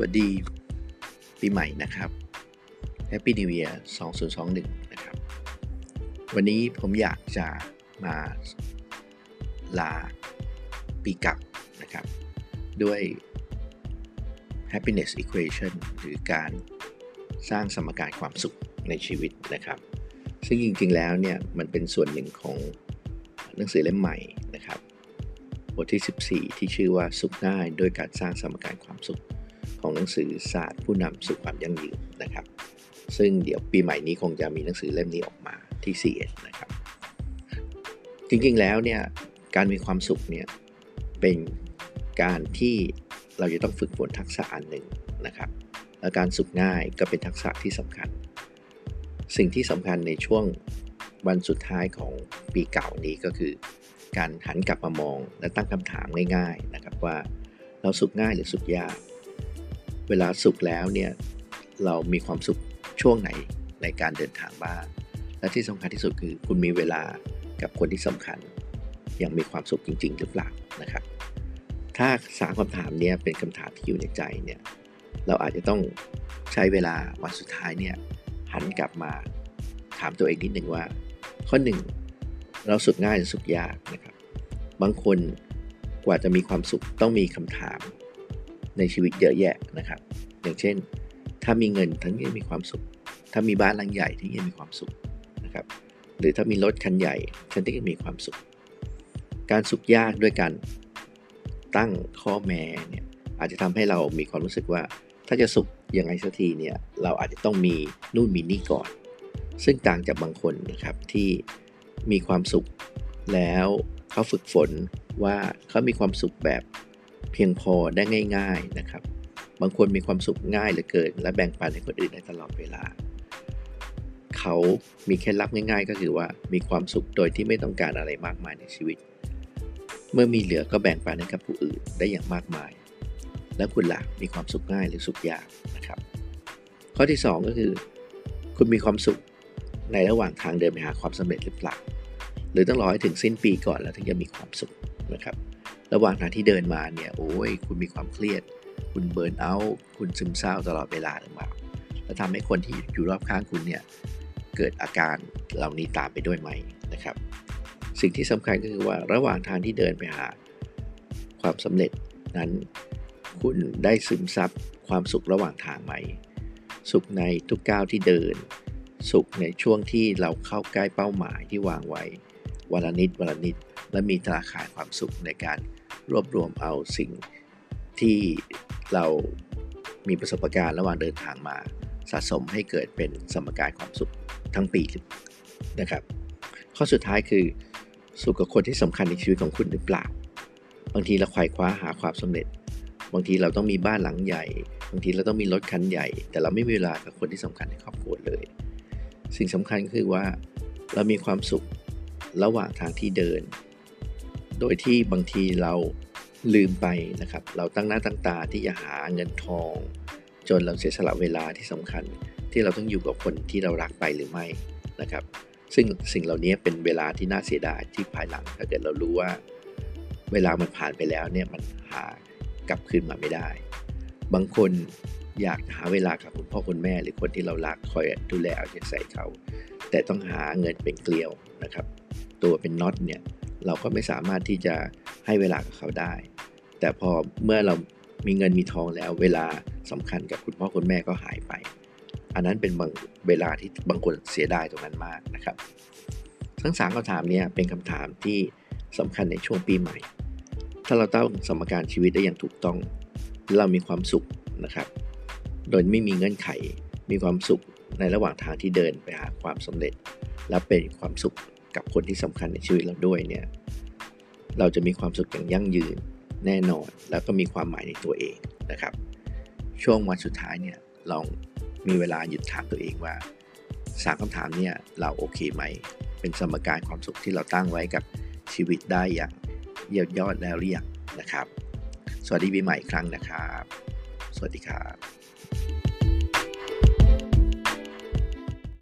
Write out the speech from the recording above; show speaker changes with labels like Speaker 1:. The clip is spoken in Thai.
Speaker 1: วัสดีปีใหม่นะครับ Happy New Year 2021 นะครับ วันนี้ผมอยากจะมาลาปีเก่านะครับ ด้วย happiness equation หรือการสร้างสมการความสุขในชีวิตนะครับ ซึ่งจริงๆแล้วเนี่ย มันเป็นส่วนหนึ่งของหนังสือเล่มใหม่นะครับ บทที่ 14 ที่ชื่อว่าสุขง่ายโดยการสร้างสมการความสุข ของหนังสือศาสตร์ผู้นำสู่ความยั่งยืนนะครับ ซึ่งเดี๋ยวปีใหม่นี้คงจะมีหนังสือเล่มนี้ออกมาที่ CS นะครับ จริงๆแล้วเนี่ยการมีความสุขเนี่ยเป็นการที่เราจะต้องฝึกฝนทักษะอันหนึ่งนะครับ และการสุขง่ายก็เป็นทักษะที่สำคัญ สิ่งที่สำคัญในช่วงวันสุดท้ายของปีเก่านี้ก็คือ การหันกลับมามองและตั้งคำถามง่าย ๆนะครับว่าเราสุขง่ายหรือสุขยาก เวลาสุขแล้วเนี่ยเรามีความสุขช่วงไหนในการเดินทางบ้างและที่สำคัญที่สุดคือคุณมีเวลากับคนที่สำคัญยังมีความสุขจริง ๆ หรือเปล่านะครับ ถ้าสามคำถามนี้เป็นคำถามที่อยู่ในใจเนี่ยเราอาจจะต้องใช้เวลาวันสุดท้ายเนี่ยหันกลับมาถามตัวเองนิดหนึ่งว่า ข้อหนึ่งเราสุขง่ายหรือสุขยากนะครับ บางคนกว่าจะมีความสุขต้องมีคำถาม ในชีวิตเยอะแยะนะครับ อย่างเช่น ถ้ามีเงินทั้งยังมีความสุข ถ้ามีบ้านหลังใหญ่ที่ยังมีความสุขนะครับ หรือถ้ามีรถคันใหญ่ฉันก็มีความสุข การสุขยากด้วยการตั้งข้อแม้เนี่ยอาจจะทำให้เรามีความรู้สึกว่า ถ้าจะสุขยังไงสักทีเนี่ยเราอาจจะต้องมีนู่นมีนี่ก่อน ซึ่งต่างจากบางคนนะครับที่มีความสุขแล้วเขาฝึกฝนว่าเขามีความสุขแบบ เพียงพอได้ง่าย ๆนะครับ บางคนมีความสุขง่ายเหลือเกิน และแบ่งปันให้คนอื่นได้ตลอดเวลา เขามีเคล็ดลับง่าย ๆ ก็คือว่ามีความสุขโดยที่ไม่ต้องการอะไรมากมายในชีวิต เมื่อมีเหลือก็แบ่งปันให้กับผู้อื่นได้อย่างมากมาย แล้วคุณล่ะมีความสุขง่ายหรือสุขยากนะครับ ข้อที่ 2 ก็คือ คุณมีความสุขในระหว่างทางเดินไปหาความสำเร็จหรือเปล่า หรือต้องรอให้ถึงสิ้นปีก่อนแล้วถึงจะมีความสุขนะครับ ระหว่างทางที่เดินมาเนี่ยโอ้ยคุณมีความเครียด คุณเบิร์นเอาท์คุณซึมเศร้าตลอดเวลาหรือเปล่าแล้วทำให้คนที่อยู่รอบข้างคุณเนี่ยเกิดอาการเหล่านี้ตามไปด้วยไหมนะครับ สิ่งที่สำคัญก็คือว่าระหว่างทางที่เดินไปหา ความสำเร็จนั้น คุณได้ซึมซับความสุขระหว่างทางไหม สุขในทุกก้าวที่เดิน สุขในช่วงที่เราเข้าใกล้เป้าหมายที่วางไว้วันละนิดวันละนิดและมีธนาคารความสุขในการ รวบรวมเอาสิ่งที่เรามีประสบการณ์ระหว่างเดินทางมา สะสมให้เกิดเป็นสมการความสุขทั้งปีนะครับ ข้อสุดท้ายคือสุขกับคนที่สำคัญในชีวิตของคุณหรือเปล่า บางทีเราไขว่คว้าหาความสำเร็จ บางทีเราต้องมีบ้านหลังใหญ่ บางทีเราต้องมีรถคันใหญ่ แต่เราไม่มีเวลากับคนที่สำคัญในครอบครัวเลย สิ่งสำคัญคือว่าเรามีความสุขระหว่างทางที่เดิน โดยที่บางทีเราลืมไปนะครับ เราตั้งหน้าตั้งตาที่จะหาเงินทอง จนเราเสียสละเวลาที่สำคัญ ที่เราต้องอยู่กับคนที่เรารักไปหรือไม่นะครับ ซึ่งสิ่งเหล่านี้เป็นเวลาที่น่าเสียดายที่ภายหลังถ้าเกิดเรารู้ว่า เวลามันผ่านไปแล้วเนี่ยมันหากลับคืนมาไม่ได้ บางคนอยากหาเวลากับคุณพ่อคุณแม่หรือคนที่เรารักคอยดูแลเอาใจใส่เขา แต่ต้องหาเงินเป็นเกลียวนะครับ ตัวเป็นน็อตเนี่ย เราก็ไม่สามารถที่จะให้เวลากับเขาได้ แต่พอเมื่อเรามีเงินมีทองแล้ว เวลาสำคัญกับคุณพ่อคุณแม่ก็หายไป อันนั้นเป็นบางเวลาที่บางคนเสียดายตรงนั้นมากนะครับ ทั้งสามคำถามนี้เป็นคำถามที่สำคัญในช่วงปีใหม่ ถ้าเราตั้งสมการชีวิตได้อย่างถูกต้อง เรามีความสุขนะครับ โดยไม่มีเงื่อนไข มีความสุขในระหว่างทางที่เดินไปหาความสำเร็จ และเป็นความสุข กับคนที่สำคัญในชีวิตเราด้วยเนี่ยเราจะมีความสุขอย่างยั่งยืนแน่นอน แล้วก็มีความหมายในตัวเองนะครับ ช่วงวันสุดท้ายเนี่ยลองมีเวลาหยุดถามตัวเองว่าสามคำถามเนี่ยเราโอเคไหม เป็นสมการความสุขที่เราตั้งไว้กับชีวิตได้อย่างเยี่ยมยอดแล้วหรือยังนะครับ สวัสดีปีใหม่อีกครั้งนะครับ สวัสดีครับ